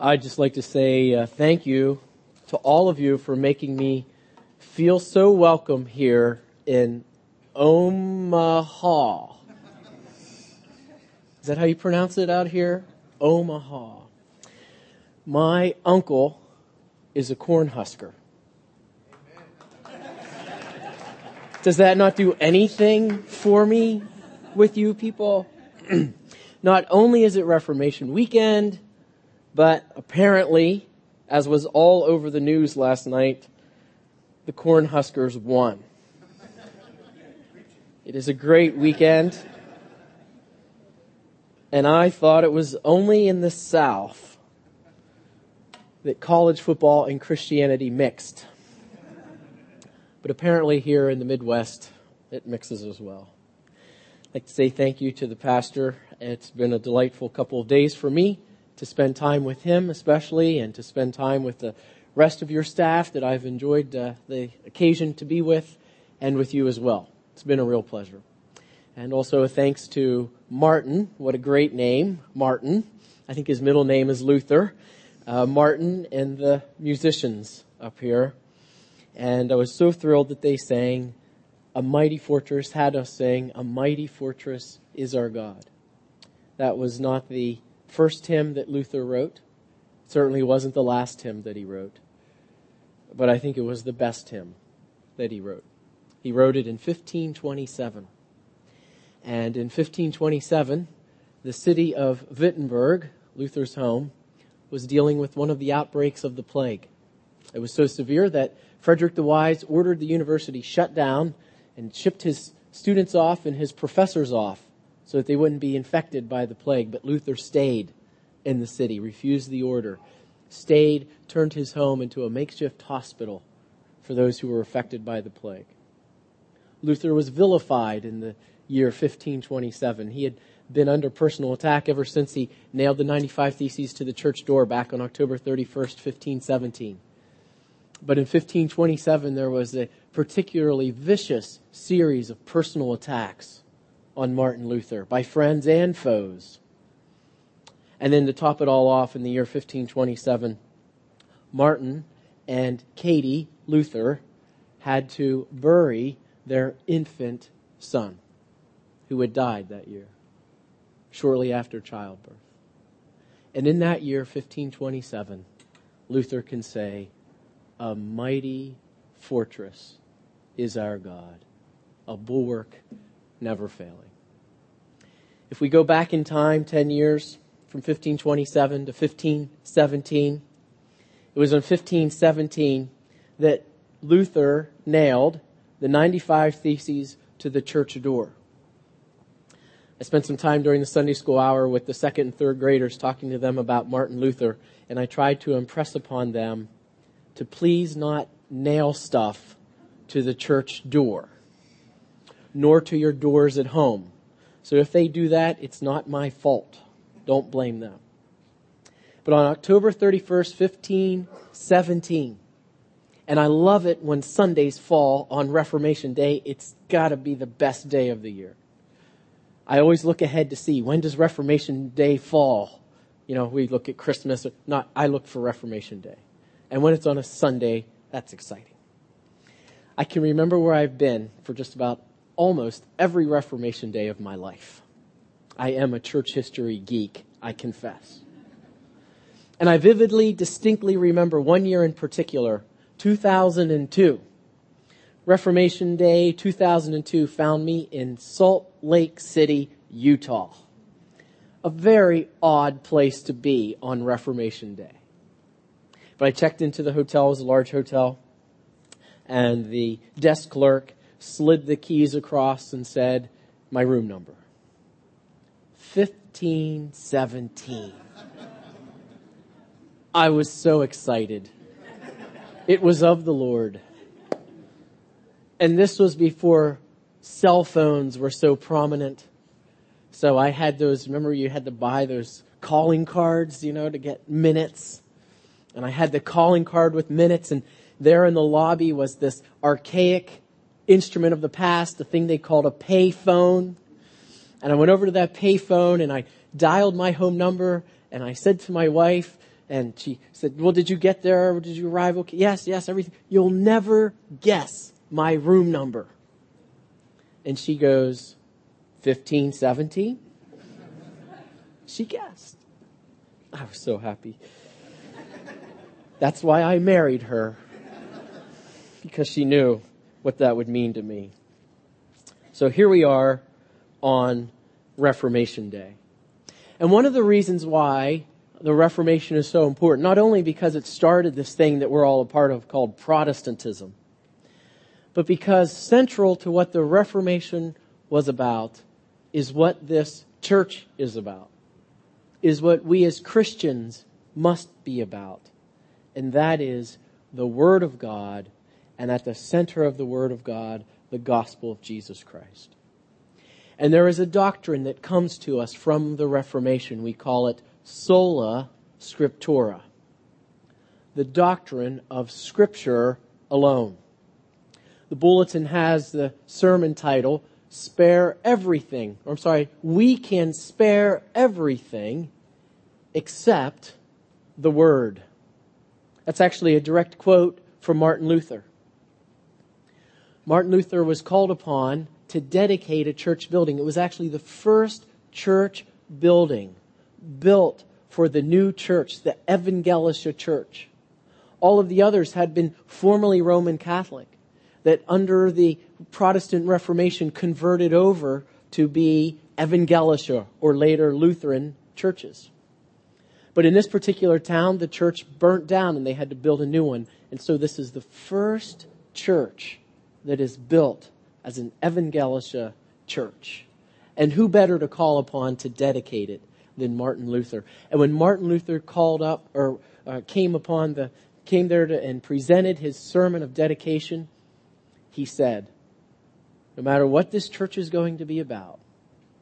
I'd just like to say uh, thank you to all of you for making me feel so welcome here in Omaha. Is that how you pronounce it out here? Omaha. My uncle is a corn husker. Does that not do anything for me with you people? not only is it Reformation weekend, but apparently, as was all over the news last night, the Cornhuskers won. It is a great weekend. And I thought it was only in the South that college football and Christianity mixed. But apparently here in the Midwest, it mixes as well. I'd like to say thank you to the pastor. It's been a delightful couple of days for me to spend time with him, especially, and to spend time with the rest of your staff that I've enjoyed uh, the occasion to be with, and with you as well. It's been a real pleasure. And also a thanks to Martin. What a great name, Martin. I think his middle name is Luther. Uh, Martin and the musicians up here. And I was so thrilled that they sang, A Mighty Fortress, had us sing, A Mighty Fortress is our God. That was not the first hymn that Luther wrote. Certainly wasn't the last hymn that he wrote. But I think it was the best hymn that he wrote. He wrote it in 1527. And in 1527, the city of Wittenberg, Luther's home, was dealing with one of the outbreaks of the plague. It was so severe that Frederick the Wise ordered the university shut down and shipped his students off and his professors off so that they wouldn't be infected by the plague. But Luther stayed in the city, refused the order, stayed, turned his home into a makeshift hospital for those who were affected by the plague. Luther was vilified in the year 1527. He had been under personal attack ever since he nailed the 95 Theses to the church door back on October 31st, 1517. But in 1527, there was a particularly vicious series of personal attacks on Martin Luther by friends and foes. And then to top it all off in the year 1527, Martin and Katie Luther had to bury their infant son who had died that year, shortly after childbirth. And in that year, 1527, Luther can say, A mighty fortress is our God, a bulwark never failing. If we go back in time 10 years, from 1527 to 1517, it was in 1517 that Luther nailed the 95 Theses to the church door. I spent some time during the Sunday school hour with the second and third graders talking to them about Martin Luther, and I tried to impress upon them to please not nail stuff to the church door, nor to your doors at home. So if they do that, it's not my fault. Don't blame them. But on October 31st, 1517, and I love it when Sundays fall on Reformation Day. It's gotta be the best day of the year. I always look ahead to see when does Reformation Day fall? You know, we look at Christmas, not, I look for Reformation Day. And when it's on a Sunday, that's exciting. I can remember where I've been for just about almost every Reformation day of my life. I am a church history geek, I confess. And I vividly, distinctly remember one year in particular, 2002. Reformation Day 2002 found me in Salt Lake City, Utah. A very odd place to be on Reformation Day. But I checked into the hotel, it was a large hotel, and the desk clerk slid the keys across and said, my room number. 1517. I was so excited. It was of the Lord. And this was before cell phones were so prominent. So I had those, remember you had to buy those calling cards, you know, to get minutes. And I had the calling card with minutes and there in the lobby was this archaic instrument of the past, the thing they called a pay phone. And I went over to that pay phone and I dialed my home number and I said to my wife, and she said, well, did you get there? Did you arrive okay? Yes, yes, everything. You'll never guess my room number. And she goes, 15, 17? she guessed. I was so happy. That's why I married her. Because she knew what that would mean to me. So here we are on Reformation Day. And one of the reasons why the Reformation is so important, not only because it started this thing that we're all a part of called Protestantism, but because central to what the Reformation was about is what this church is about, is what we as Christians must be about. And that is the Word of God, and at the center of the Word of God, the gospel of Jesus Christ. And there is a doctrine that comes to us from the Reformation. We call it sola scriptura. The doctrine of scripture alone. The bulletin has the sermon title, Spare Everything. Or I'm sorry, we can spare everything except the Word. That's actually a direct quote from Martin Luther. Martin Luther was called upon to dedicate a church building. It was actually the first church building built for the new church, the Evangelische Church. All of the others had been formerly Roman Catholic, that under the Protestant Reformation converted over to be Evangelische or later Lutheran churches. But in this particular town, the church burnt down and they had to build a new one. And so this is the first church that is built as an evangelische church. And who better to call upon to dedicate it than Martin Luther? And when Martin Luther called up or uh, came upon the came there to, and presented his sermon of dedication, he said, "No matter what this church is going to be about,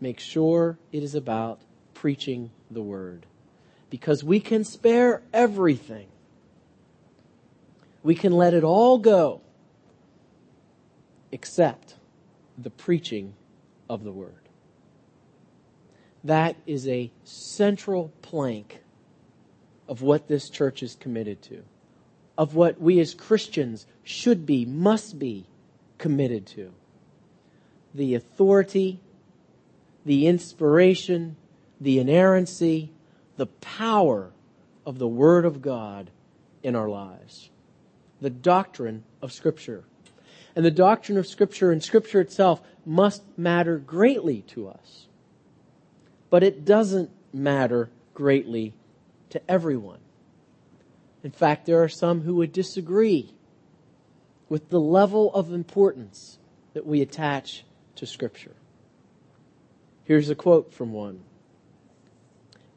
make sure it is about preaching the word, because we can spare everything. We can let it all go." Except the preaching of the word. That is a central plank of what this church is committed to, of what we as Christians should be, must be committed to. The authority, the inspiration, the inerrancy, the power of the Word of God in our lives. The doctrine of Scripture and the doctrine of Scripture and Scripture itself must matter greatly to us. But it doesn't matter greatly to everyone. In fact, there are some who would disagree with the level of importance that we attach to Scripture. Here's a quote from one.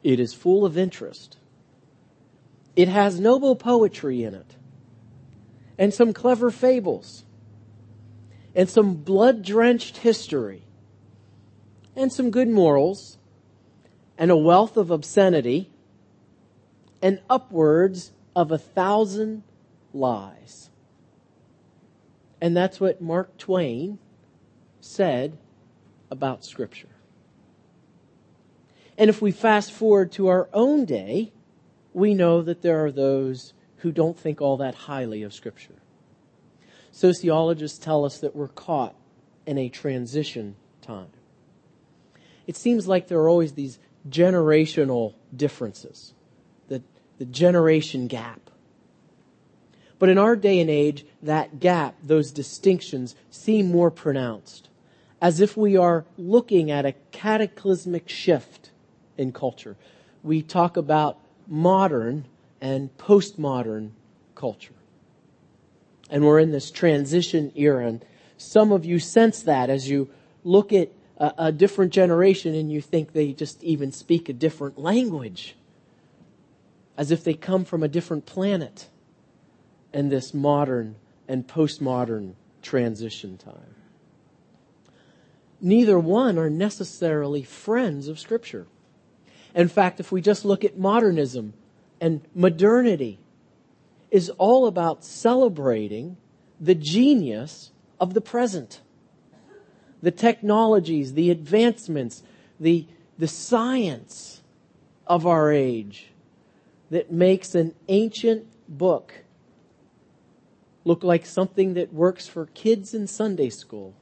It is full of interest. It has noble poetry in it and some clever fables and some blood drenched history and some good morals and a wealth of obscenity and upwards of a thousand lies. And that's what Mark Twain said about Scripture. And if we fast forward to our own day, we know that there are those who don't think all that highly of Scripture. Sociologists tell us that we're caught in a transition time. It seems like there are always these generational differences, the, the generation gap. But in our day and age, that gap, those distinctions seem more pronounced, as if we are looking at a cataclysmic shift in culture. We talk about modern and postmodern culture and we're in this transition era. And some of you sense that as you look at a, a different generation and you think they just even speak a different language, as if they come from a different planet in this modern and postmodern transition time. Neither one are necessarily friends of Scripture. In fact, if we just look at modernism and modernity, is all about celebrating the genius of the present. The technologies, the advancements, the, the science of our age. that makes an ancient book look like something that works for kids in Sunday school,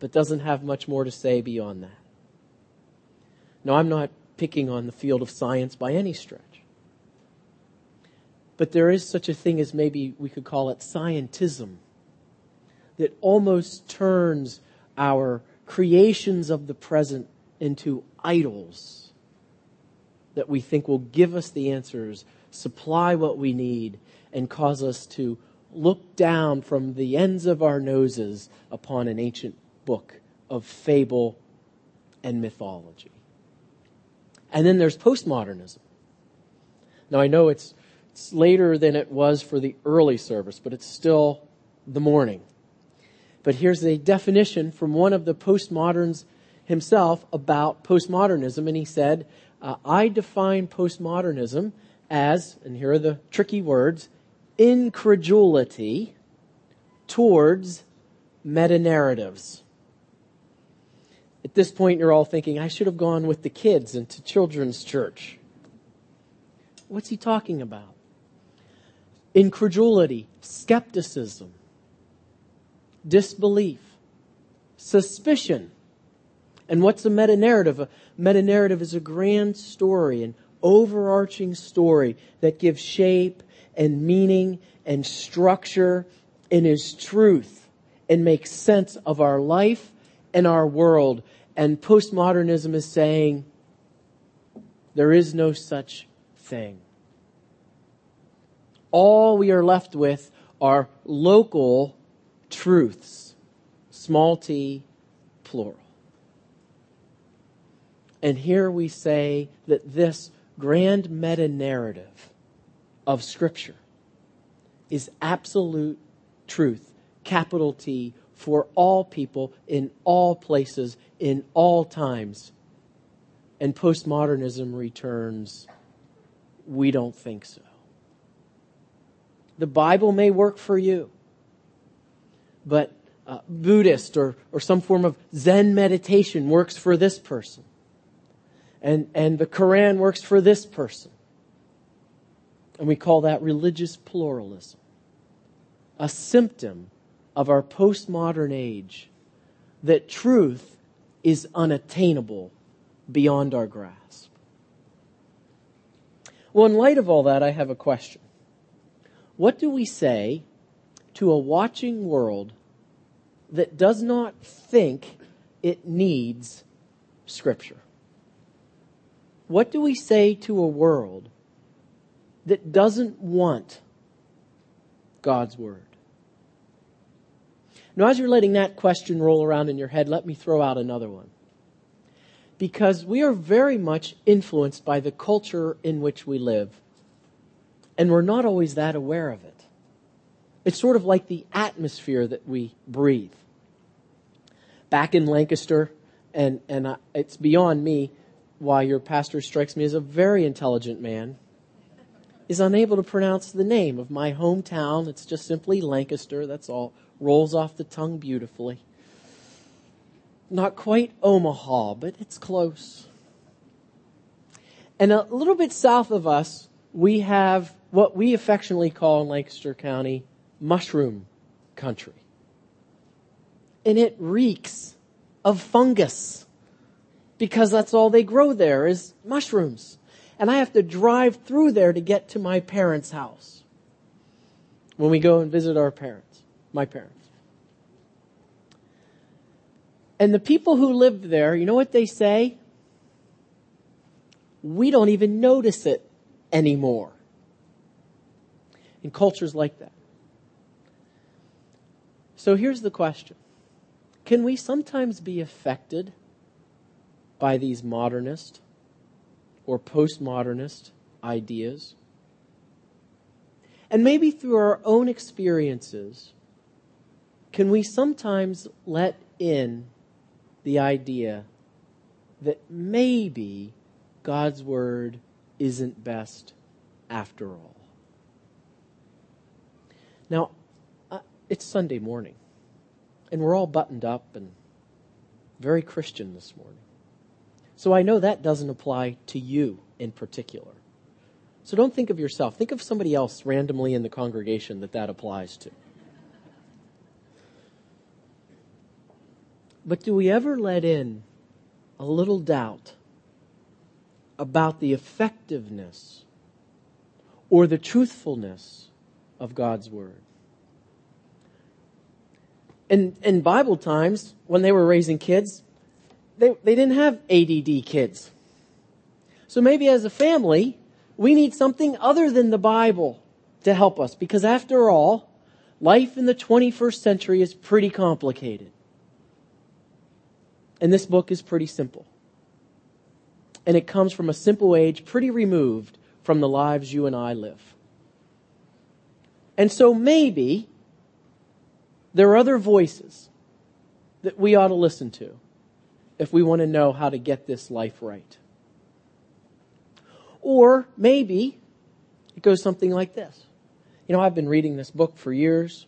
but doesn't have much more to say beyond that. Now, I'm not picking on the field of science by any stretch. But there is such a thing as maybe we could call it scientism that almost turns our creations of the present into idols that we think will give us the answers, supply what we need, and cause us to look down from the ends of our noses upon an ancient book of fable and mythology. And then there's postmodernism. Now I know it's, it's later than it was for the early service, but it's still the morning. But here's a definition from one of the postmoderns himself about postmodernism, and he said, uh, I define postmodernism as, and here are the tricky words, incredulity towards meta narratives. At this point, you're all thinking, I should have gone with the kids into children's church. What's he talking about? Incredulity, skepticism, disbelief, suspicion. And what's a meta narrative? A meta narrative is a grand story, an overarching story that gives shape and meaning and structure and is truth and makes sense of our life and our world. And postmodernism is saying there is no such thing. All we are left with are local truths, small t, plural. And here we say that this grand meta narrative of Scripture is absolute truth, capital T, for all people in all places, in all times. And postmodernism returns, we don't think so. The Bible may work for you but uh, Buddhist or, or some form of Zen meditation works for this person. And, and the Quran works for this person. And we call that religious pluralism. A symptom of our postmodern age that truth is unattainable beyond our grasp. Well, in light of all that, I have a question. What do we say to a watching world that does not think it needs Scripture? What do we say to a world that doesn't want God's Word? Now, as you're letting that question roll around in your head, let me throw out another one. Because we are very much influenced by the culture in which we live, and we're not always that aware of it. It's sort of like the atmosphere that we breathe. Back in Lancaster, and, and I, it's beyond me why your pastor strikes me as a very intelligent man, is unable to pronounce the name of my hometown. It's just simply Lancaster, that's all. Rolls off the tongue beautifully. Not quite Omaha, but it's close. And a little bit south of us, we have what we affectionately call in Lancaster County mushroom country. And it reeks of fungus because that's all they grow there is mushrooms. And I have to drive through there to get to my parents' house when we go and visit our parents, my parents. And the people who lived there, you know what they say? We don't even notice it anymore. In cultures like that. So here's the question Can we sometimes be affected by these modernist or postmodernist ideas? And maybe through our own experiences, can we sometimes let in the idea that maybe God's Word isn't best after all? Now, it's Sunday morning, and we're all buttoned up and very Christian this morning. So I know that doesn't apply to you in particular. So don't think of yourself. Think of somebody else randomly in the congregation that that applies to. But do we ever let in a little doubt about the effectiveness or the truthfulness of God's Word? In, in Bible times, when they were raising kids, they, they didn't have ADD kids. So maybe as a family, we need something other than the Bible to help us because after all, life in the 21st century is pretty complicated. And this book is pretty simple. And it comes from a simple age pretty removed from the lives you and I live. And so maybe there are other voices that we ought to listen to if we want to know how to get this life right. Or maybe it goes something like this. You know, I've been reading this book for years.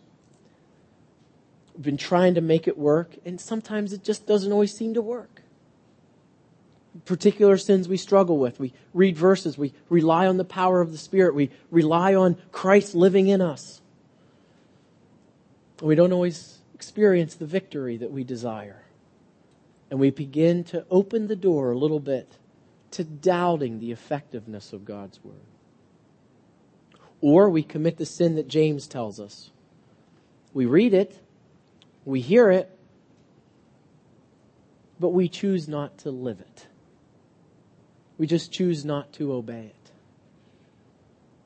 I've been trying to make it work, and sometimes it just doesn't always seem to work. Particular sins we struggle with. We read verses. We rely on the power of the Spirit. We rely on Christ living in us. We don't always experience the victory that we desire. And we begin to open the door a little bit to doubting the effectiveness of God's Word. Or we commit the sin that James tells us. We read it, we hear it, but we choose not to live it. We just choose not to obey it.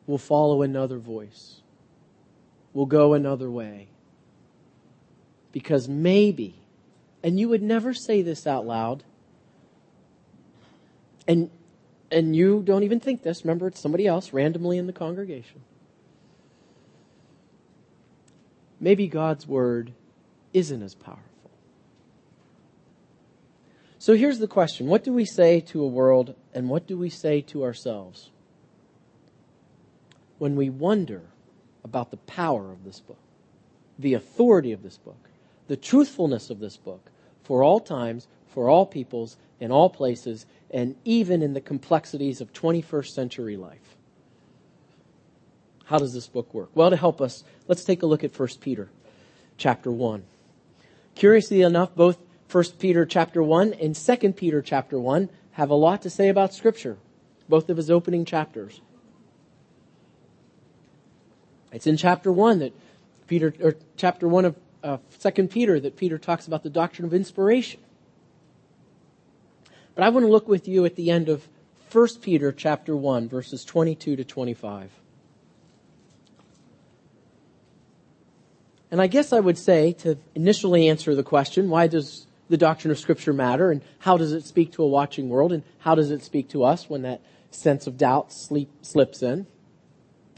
We'll follow another voice. We'll go another way. Because maybe, and you would never say this out loud, and and you don't even think this. Remember, it's somebody else randomly in the congregation. Maybe God's word isn't as powerful. So here's the question What do we say to a world, and what do we say to ourselves when we wonder about the power of this book, the authority of this book, the truthfulness of this book for all times, for all peoples, in all places, and even in the complexities of 21st century life. How does this book work? Well, to help us, let's take a look at 1 Peter chapter 1. Curiously enough, both 1 Peter chapter 1 and 2 Peter chapter 1 have a lot to say about scripture, both of his opening chapters. It's in chapter 1 that Peter, or chapter 1 of uh, 2 Peter that Peter talks about the doctrine of inspiration. But I want to look with you at the end of 1 Peter chapter 1 verses 22 to 25. And I guess I would say to initially answer the question, why does the doctrine of scripture matter and how does it speak to a watching world and how does it speak to us when that sense of doubt sleep, slips in?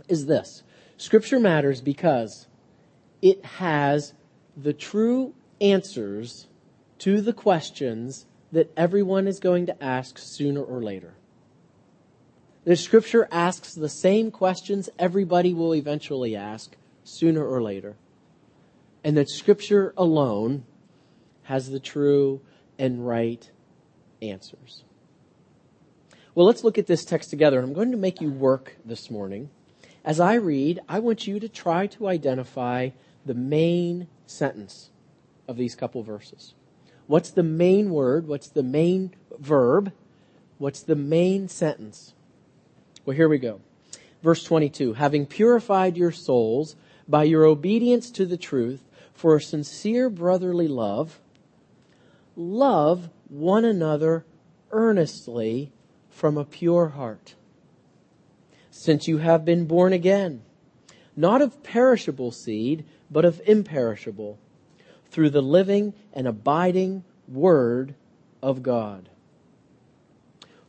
Is this. Scripture matters because it has the true answers to the questions that everyone is going to ask sooner or later. The scripture asks the same questions everybody will eventually ask sooner or later. And that scripture alone has the true and right answers. Well, let's look at this text together. I'm going to make you work this morning. As I read, I want you to try to identify the main sentence of these couple verses. What's the main word? What's the main verb? What's the main sentence? Well, here we go. Verse 22 Having purified your souls by your obedience to the truth for a sincere brotherly love, love one another earnestly from a pure heart. Since you have been born again, not of perishable seed, but of imperishable through the living and abiding Word of God.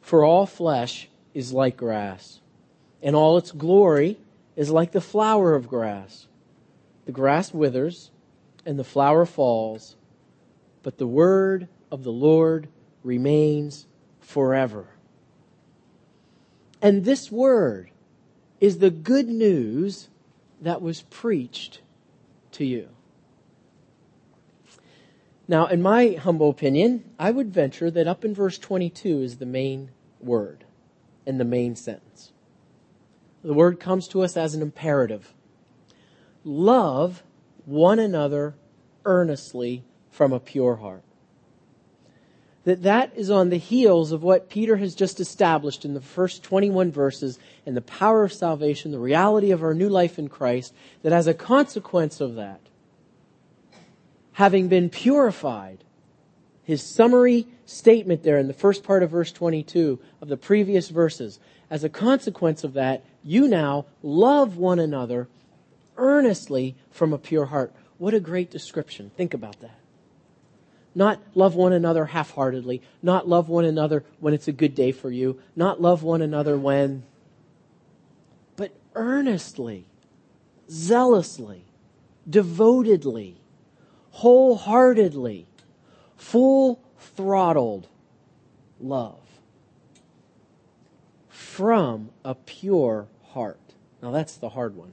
For all flesh is like grass, and all its glory is like the flower of grass. The grass withers, and the flower falls, but the word of the Lord remains forever. And this word is the good news that was preached to you. Now, in my humble opinion, I would venture that up in verse 22 is the main word and the main sentence. The word comes to us as an imperative. Love one another earnestly from a pure heart. That that is on the heels of what Peter has just established in the first 21 verses and the power of salvation, the reality of our new life in Christ, that as a consequence of that, having been purified, his summary statement there in the first part of verse 22 of the previous verses, as a consequence of that, you now love one another earnestly from a pure heart. What a great description. Think about that. Not love one another half-heartedly. Not love one another when it's a good day for you. Not love one another when, but earnestly, zealously, devotedly, wholeheartedly, full throttled love from a pure heart. Now that's the hard one.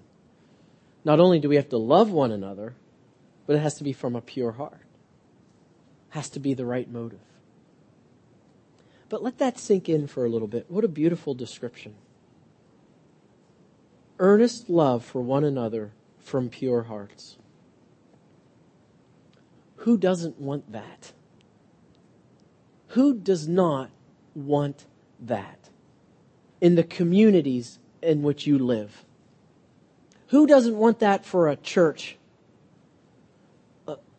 Not only do we have to love one another, but it has to be from a pure heart. Has to be the right motive. But let that sink in for a little bit. What a beautiful description. Earnest love for one another from pure hearts. Who doesn't want that? Who does not want that in the communities in which you live? Who doesn't want that for a church?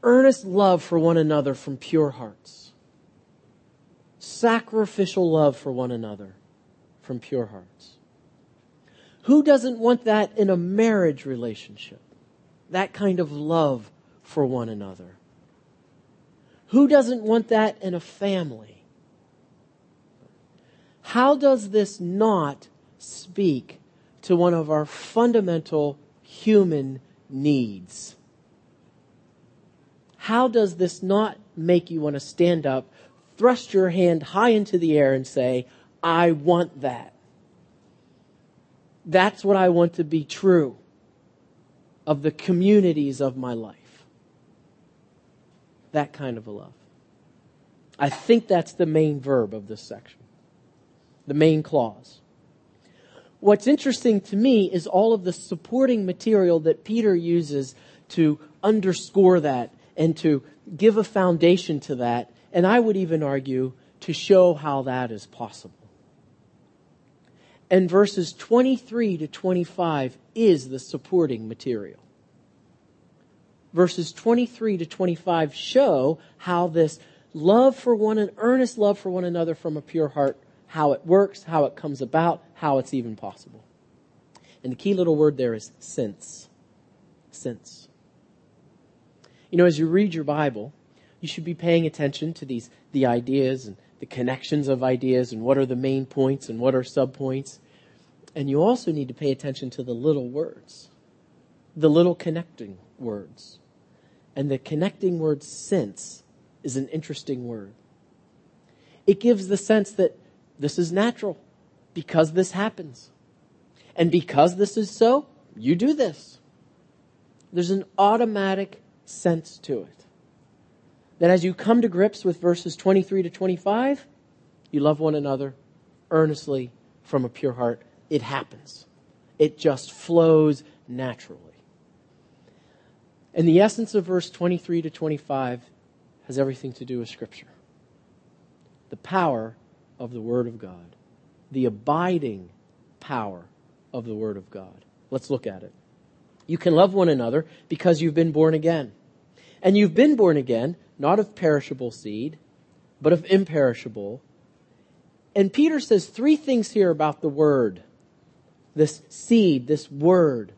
Earnest love for one another from pure hearts. Sacrificial love for one another from pure hearts. Who doesn't want that in a marriage relationship? That kind of love for one another. Who doesn't want that in a family? How does this not speak to one of our fundamental human needs? How does this not make you want to stand up, thrust your hand high into the air and say, I want that? That's what I want to be true of the communities of my life. That kind of a love. I think that's the main verb of this section. The main clause. What's interesting to me is all of the supporting material that Peter uses to underscore that and to give a foundation to that, and I would even argue to show how that is possible. And verses 23 to 25 is the supporting material verses 23 to 25 show how this love for one and earnest love for one another from a pure heart, how it works, how it comes about, how it's even possible. And the key little word there is since. Since. You know, as you read your Bible, you should be paying attention to these, the ideas and the connections of ideas and what are the main points and what are subpoints. And you also need to pay attention to the little words, the little connecting words. And the connecting word since is an interesting word. It gives the sense that this is natural because this happens. And because this is so, you do this. There's an automatic sense to it. That as you come to grips with verses 23 to 25, you love one another earnestly from a pure heart. It happens. It just flows naturally. And the essence of verse 23 to 25 has everything to do with Scripture. The power of the Word of God. The abiding power of the Word of God. Let's look at it. You can love one another because you've been born again. And you've been born again, not of perishable seed, but of imperishable. And Peter says three things here about the Word. This seed, this Word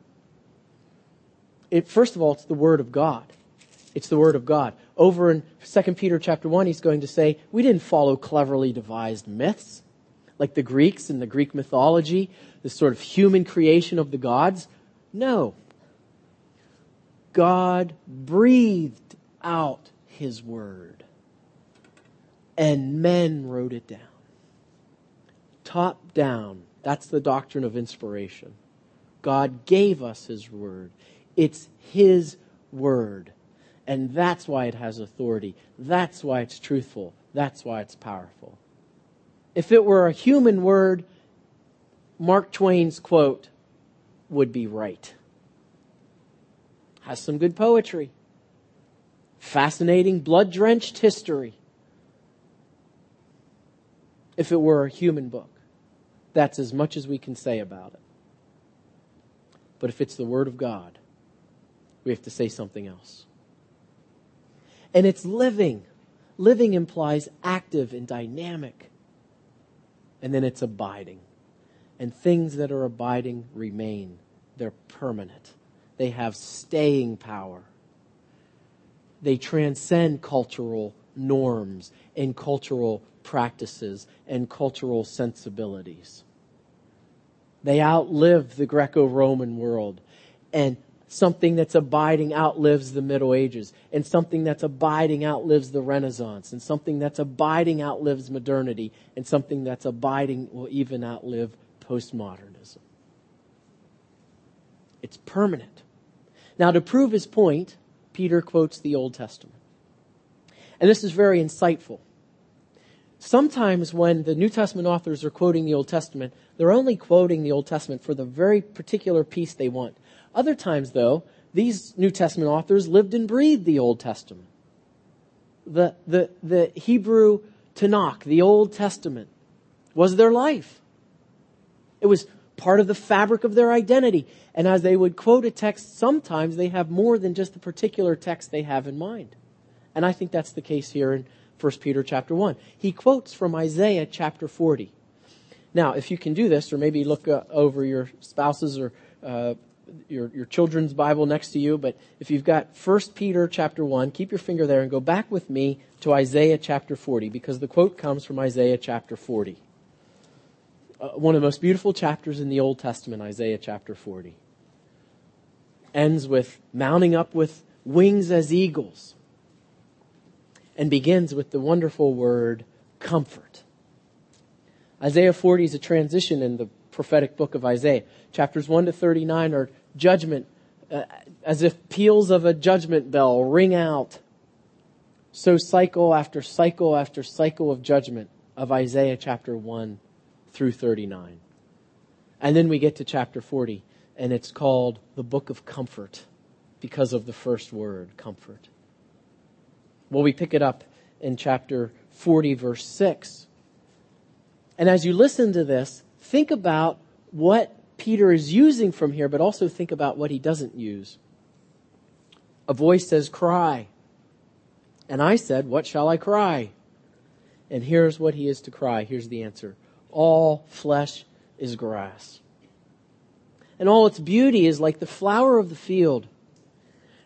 it, first of all, it's the Word of God. It's the Word of God. Over in 2 Peter chapter 1, he's going to say, we didn't follow cleverly devised myths like the Greeks and the Greek mythology, this sort of human creation of the gods. No. God breathed out His Word and men wrote it down. Top down. That's the doctrine of inspiration. God gave us His Word. It's His Word. And that's why it has authority. That's why it's truthful. That's why it's powerful. If it were a human word, Mark Twain's quote would be right. Has some good poetry. Fascinating, blood drenched history. If it were a human book, that's as much as we can say about it. But if it's the Word of God, we have to say something else. And it's living. Living implies active and dynamic. And then it's abiding. And things that are abiding remain. They're permanent. They have staying power. They transcend cultural norms and cultural practices and cultural sensibilities. They outlive the Greco-Roman world and something that's abiding outlives the Middle Ages and something that's abiding outlives the Renaissance and something that's abiding outlives modernity and something that's abiding will even outlive postmodernism. It's permanent. Now to prove his point, Peter quotes the Old Testament. And this is very insightful. Sometimes when the New Testament authors are quoting the Old Testament, they're only quoting the Old Testament for the very particular piece they want. Other times, though, these New Testament authors lived and breathed the Old Testament. The, the, the Hebrew Tanakh, the Old Testament, was their life. It was part of the fabric of their identity. And as they would quote a text, sometimes they have more than just the particular text they have in mind. And I think that's the case here in 1 Peter chapter 1. He quotes from Isaiah chapter 40. Now, if you can do this, or maybe look uh, over your spouses or uh, your, your children's Bible next to you, but if you've got 1 Peter chapter 1, keep your finger there and go back with me to Isaiah chapter 40, because the quote comes from Isaiah chapter 40. Uh, one of the most beautiful chapters in the Old Testament, Isaiah chapter 40. Ends with mounting up with wings as eagles and begins with the wonderful word comfort. Isaiah 40 is a transition in the prophetic book of Isaiah. Chapters 1 to 39 are judgment, uh, as if peals of a judgment bell ring out. So cycle after cycle after cycle of judgment of Isaiah chapter 1 through 39. And then we get to chapter 40 and it's called the book of comfort because of the first word, comfort. Well, we pick it up in chapter 40, verse 6. And as you listen to this, think about what Peter is using from here, but also think about what he doesn't use. A voice says, cry. And I said, what shall I cry? And here's what he is to cry. Here's the answer. All flesh is grass. And all its beauty is like the flower of the field.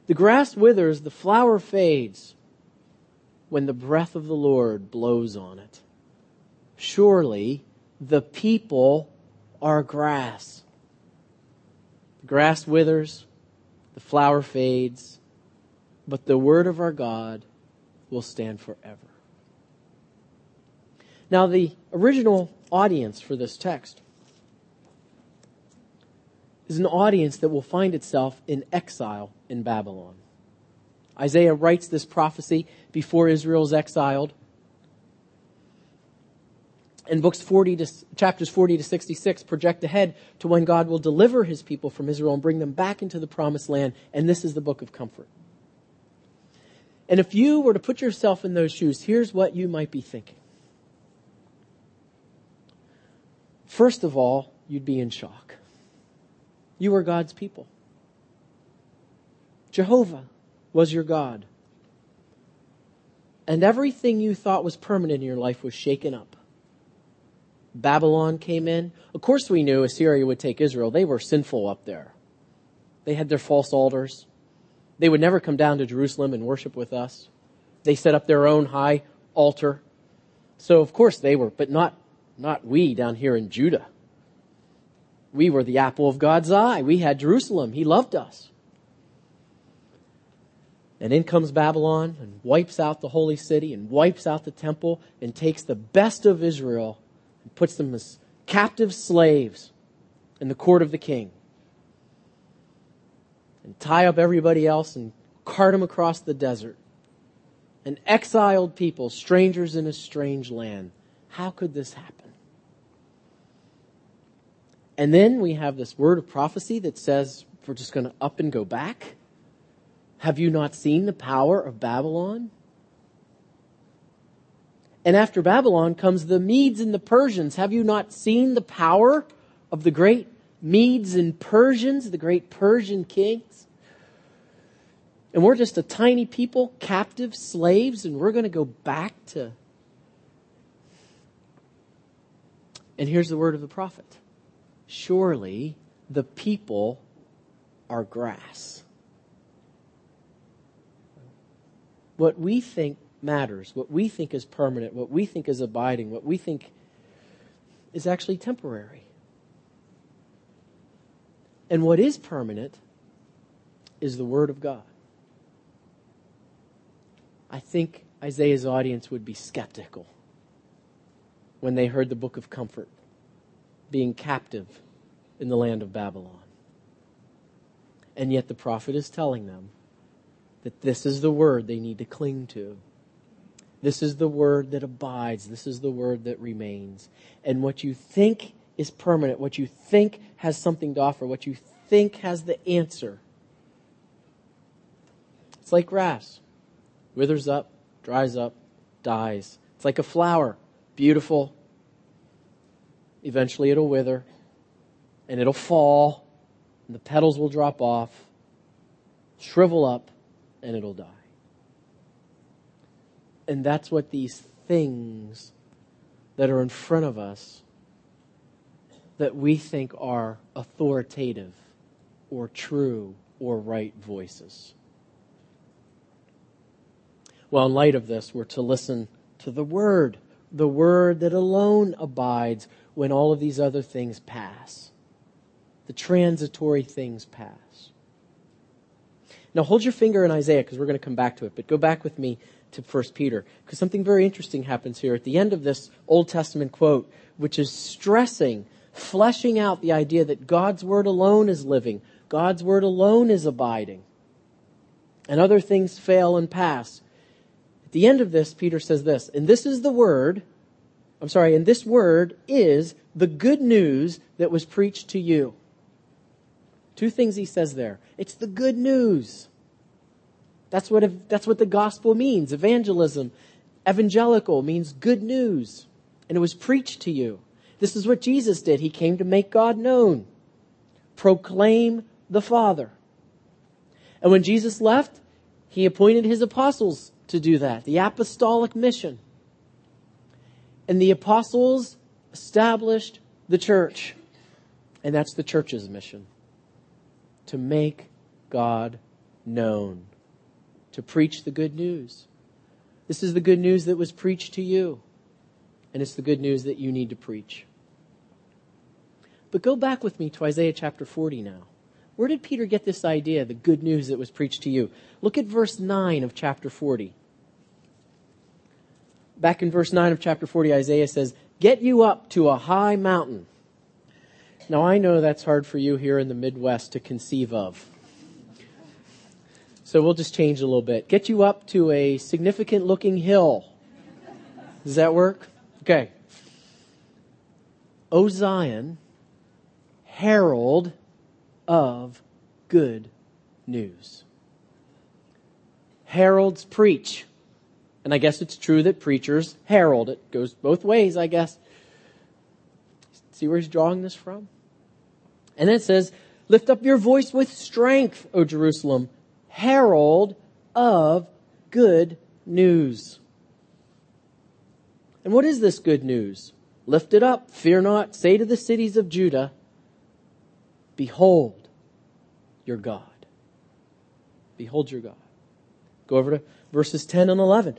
The grass withers, the flower fades when the breath of the Lord blows on it. Surely the people are grass. The grass withers, the flower fades, but the word of our God will stand forever. Now, the original audience for this text is an audience that will find itself in exile in Babylon. Isaiah writes this prophecy before Israel's exiled. And books 40 to, chapters 40 to 66 project ahead to when God will deliver his people from Israel and bring them back into the promised land. And this is the book of comfort. And if you were to put yourself in those shoes, here's what you might be thinking. First of all, you'd be in shock. You are God's people. Jehovah was your God. And everything you thought was permanent in your life was shaken up. Babylon came in. Of course we knew Assyria would take Israel. They were sinful up there. They had their false altars. They would never come down to Jerusalem and worship with us. They set up their own high altar. So of course they were, but not, not we down here in Judah. We were the apple of God's eye. We had Jerusalem. He loved us. And in comes Babylon and wipes out the holy city and wipes out the temple and takes the best of Israel and puts them as captive slaves in the court of the king. And tie up everybody else and cart them across the desert. An exiled people, strangers in a strange land. How could this happen? And then we have this word of prophecy that says we're just going to up and go back. Have you not seen the power of Babylon? And after Babylon comes the Medes and the Persians. Have you not seen the power of the great Medes and Persians, the great Persian kings? And we're just a tiny people, captive slaves, and we're going to go back to. And here's the word of the prophet Surely the people are grass. What we think matters, what we think is permanent, what we think is abiding, what we think is actually temporary. And what is permanent is the Word of God. I think Isaiah's audience would be skeptical when they heard the book of comfort being captive in the land of Babylon. And yet the prophet is telling them that this is the word they need to cling to. This is the word that abides. This is the word that remains. And what you think is permanent, what you think has something to offer, what you think has the answer, it's like grass. Withers up, dries up, dies. It's like a flower. Beautiful. Eventually it'll wither and it'll fall and the petals will drop off, shrivel up, and it'll die. And that's what these things that are in front of us that we think are authoritative or true or right voices. Well, in light of this, we're to listen to the Word, the Word that alone abides when all of these other things pass. The transitory things pass. Now hold your finger in Isaiah because we're going to come back to it, but go back with me to 1 Peter, because something very interesting happens here at the end of this Old Testament quote, which is stressing, fleshing out the idea that God's word alone is living, God's word alone is abiding, and other things fail and pass. At the end of this, Peter says this, and this is the word, I'm sorry, and this word is the good news that was preached to you. Two things he says there. It's the good news. That's what, that's what the gospel means. Evangelism, evangelical means good news. And it was preached to you. This is what Jesus did. He came to make God known, proclaim the Father. And when Jesus left, he appointed his apostles to do that, the apostolic mission. And the apostles established the church. And that's the church's mission to make God known to preach the good news. This is the good news that was preached to you, and it's the good news that you need to preach. But go back with me to Isaiah chapter 40 now. Where did Peter get this idea, the good news that was preached to you? Look at verse 9 of chapter 40. Back in verse 9 of chapter 40, Isaiah says, Get you up to a high mountain. Now I know that's hard for you here in the Midwest to conceive of. So we'll just change a little bit. Get you up to a significant looking hill. Does that work? Okay. O Zion, herald of good news. Heralds preach. And I guess it's true that preachers herald. It goes both ways, I guess. See where he's drawing this from? And then it says, Lift up your voice with strength, O Jerusalem herald of good news. And what is this good news? Lift it up, fear not, say to the cities of Judah, Behold your God. Behold your God. Go over to verses 10 and 11.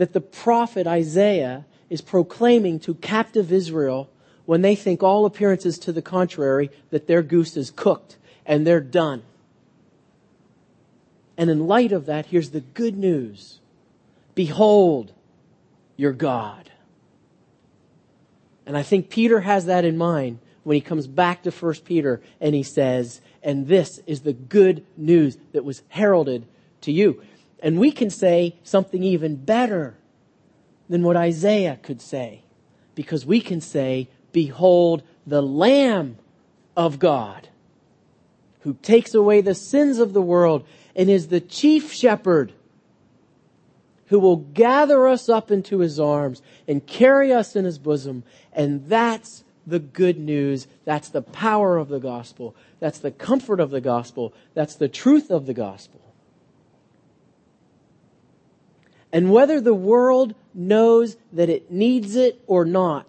that the prophet Isaiah is proclaiming to captive Israel when they think all appearances to the contrary that their goose is cooked and they're done. And in light of that, here's the good news. Behold your God. And I think Peter has that in mind when he comes back to 1 Peter and he says, and this is the good news that was heralded to you. And we can say something even better than what Isaiah could say. Because we can say, behold the Lamb of God who takes away the sins of the world and is the chief shepherd who will gather us up into his arms and carry us in his bosom. And that's the good news. That's the power of the gospel. That's the comfort of the gospel. That's the truth of the gospel. And whether the world knows that it needs it or not,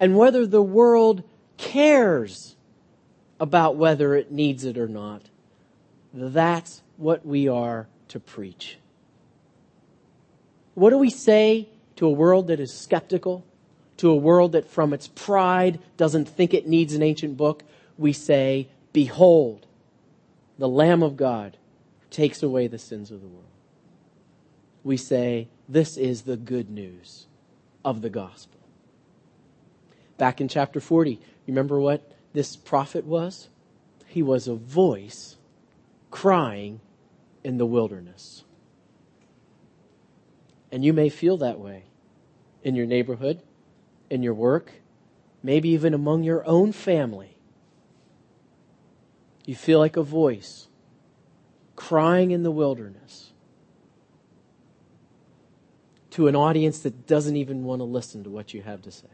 and whether the world cares about whether it needs it or not, that's what we are to preach. What do we say to a world that is skeptical? To a world that from its pride doesn't think it needs an ancient book? We say, Behold, the Lamb of God takes away the sins of the world. We say, This is the good news of the gospel. Back in chapter 40, remember what this prophet was? He was a voice crying in the wilderness. And you may feel that way in your neighborhood, in your work, maybe even among your own family. You feel like a voice crying in the wilderness to an audience that doesn't even want to listen to what you have to say.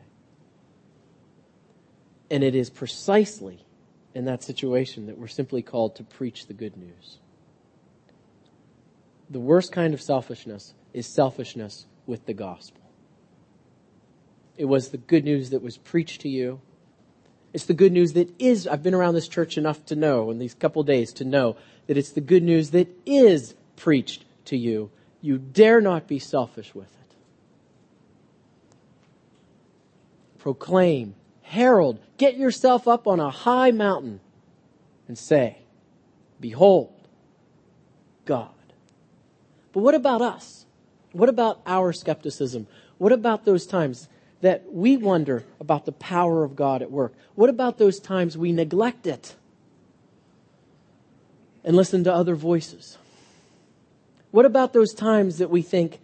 And it is precisely in that situation that we're simply called to preach the good news. The worst kind of selfishness is selfishness with the gospel. It was the good news that was preached to you. It's the good news that is, I've been around this church enough to know in these couple days to know that it's the good news that is preached to you. You dare not be selfish with it. Proclaim herald, get yourself up on a high mountain and say, Behold, God. But what about us? What about our skepticism? What about those times that we wonder about the power of God at work? What about those times we neglect it and listen to other voices? What about those times that we think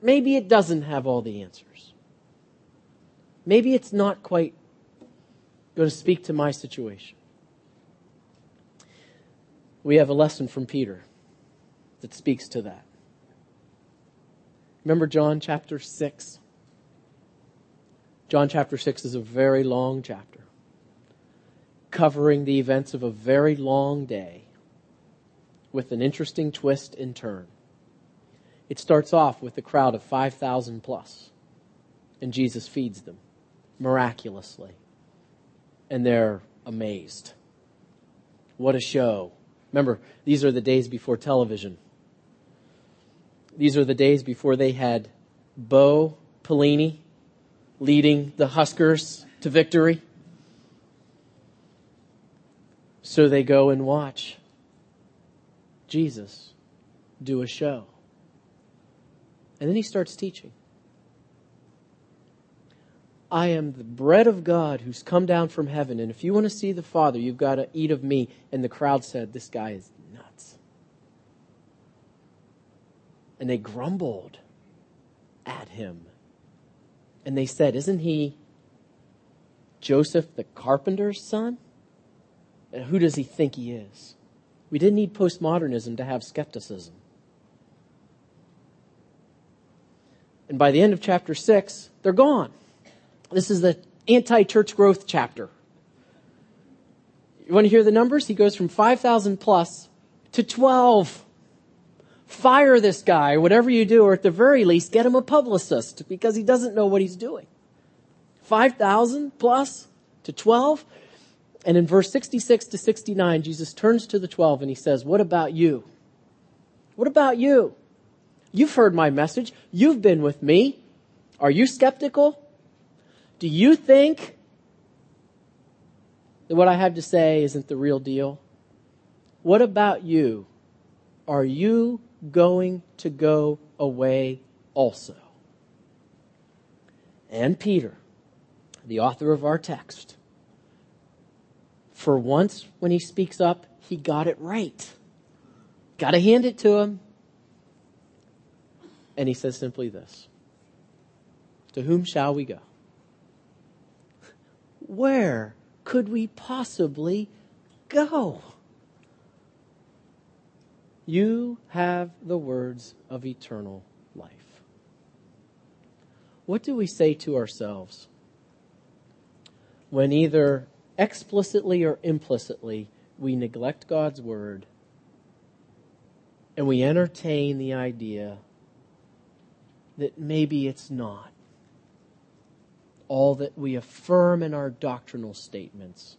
maybe it doesn't have all the answers? Maybe it's not quite going to speak to my situation. We have a lesson from Peter that speaks to that. Remember John chapter 6? John chapter 6 is a very long chapter, covering the events of a very long day with an interesting twist and turn. It starts off with a crowd of 5,000 plus, and Jesus feeds them miraculously and they're amazed. What a show. Remember, these are the days before television. These are the days before they had Bo Pelini leading the Huskers to victory. So they go and watch Jesus do a show. And then he starts teaching. I am the bread of God who's come down from heaven. And if you want to see the Father, you've got to eat of me. And the crowd said, This guy is nuts. And they grumbled at him. And they said, Isn't he Joseph the carpenter's son? And who does he think he is? We didn't need postmodernism to have skepticism. And by the end of chapter 6, they're gone. This is the anti-church growth chapter. You want to hear the numbers? He goes from 5,000 plus to 12. Fire this guy, whatever you do, or at the very least, get him a publicist because he doesn't know what he's doing. 5,000 plus to 12. And in verse 66 to 69, Jesus turns to the 12 and he says, What about you? What about you? You've heard my message. You've been with me. Are you skeptical? Do you think that what I have to say isn't the real deal? What about you? Are you going to go away also? And Peter, the author of our text, for once when he speaks up, he got it right. Got to hand it to him. And he says simply this To whom shall we go? Where could we possibly go? You have the words of eternal life. What do we say to ourselves when either explicitly or implicitly we neglect God's word and we entertain the idea that maybe it's not all that we affirm in our doctrinal statements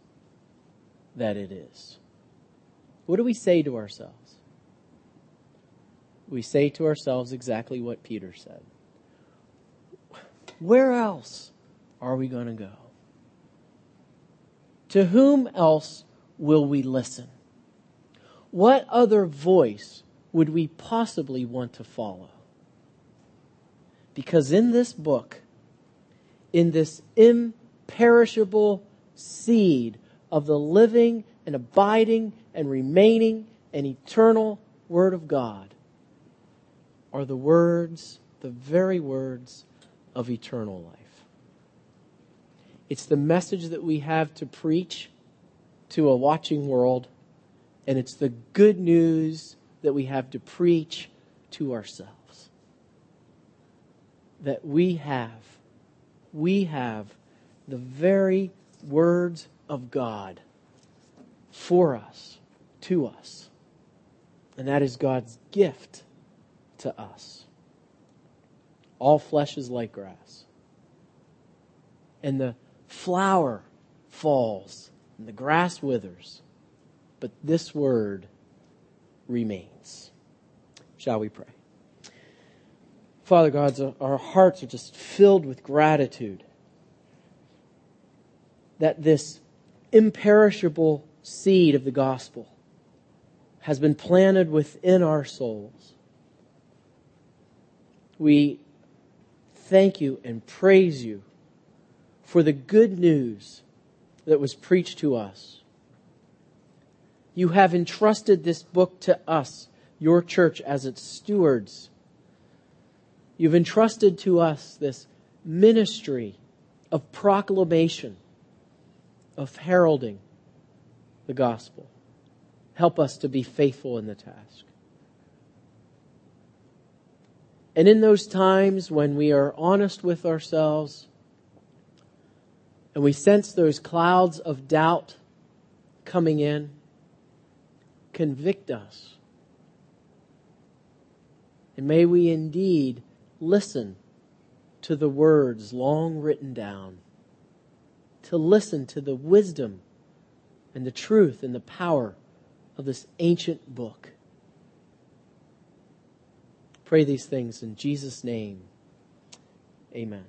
that it is? What do we say to ourselves? we say to ourselves exactly what Peter said. Where else are we going to go? To whom else will we listen? What other voice would we possibly want to follow? Because in this book, in this imperishable seed of the living and abiding and remaining and eternal Word of God, are the words, the very words of eternal life. It's the message that we have to preach to a watching world, and it's the good news that we have to preach to ourselves. That we have, we have the very words of God for us, to us. And that is God's gift to us. All flesh is like grass. And the flower falls, and the grass withers, but this word remains. Shall we pray? Father God, our hearts are just filled with gratitude that this imperishable seed of the gospel has been planted within our souls we thank you and praise you for the good news that was preached to us. You have entrusted this book to us, your church, as its stewards. You've entrusted to us this ministry of proclamation, of heralding the gospel. Help us to be faithful in the task. And in those times when we are honest with ourselves and we sense those clouds of doubt coming in, convict us. And may we indeed listen to the words long written down, to listen to the wisdom and the truth and the power of this ancient book. Pray these things in Jesus' name. Amen.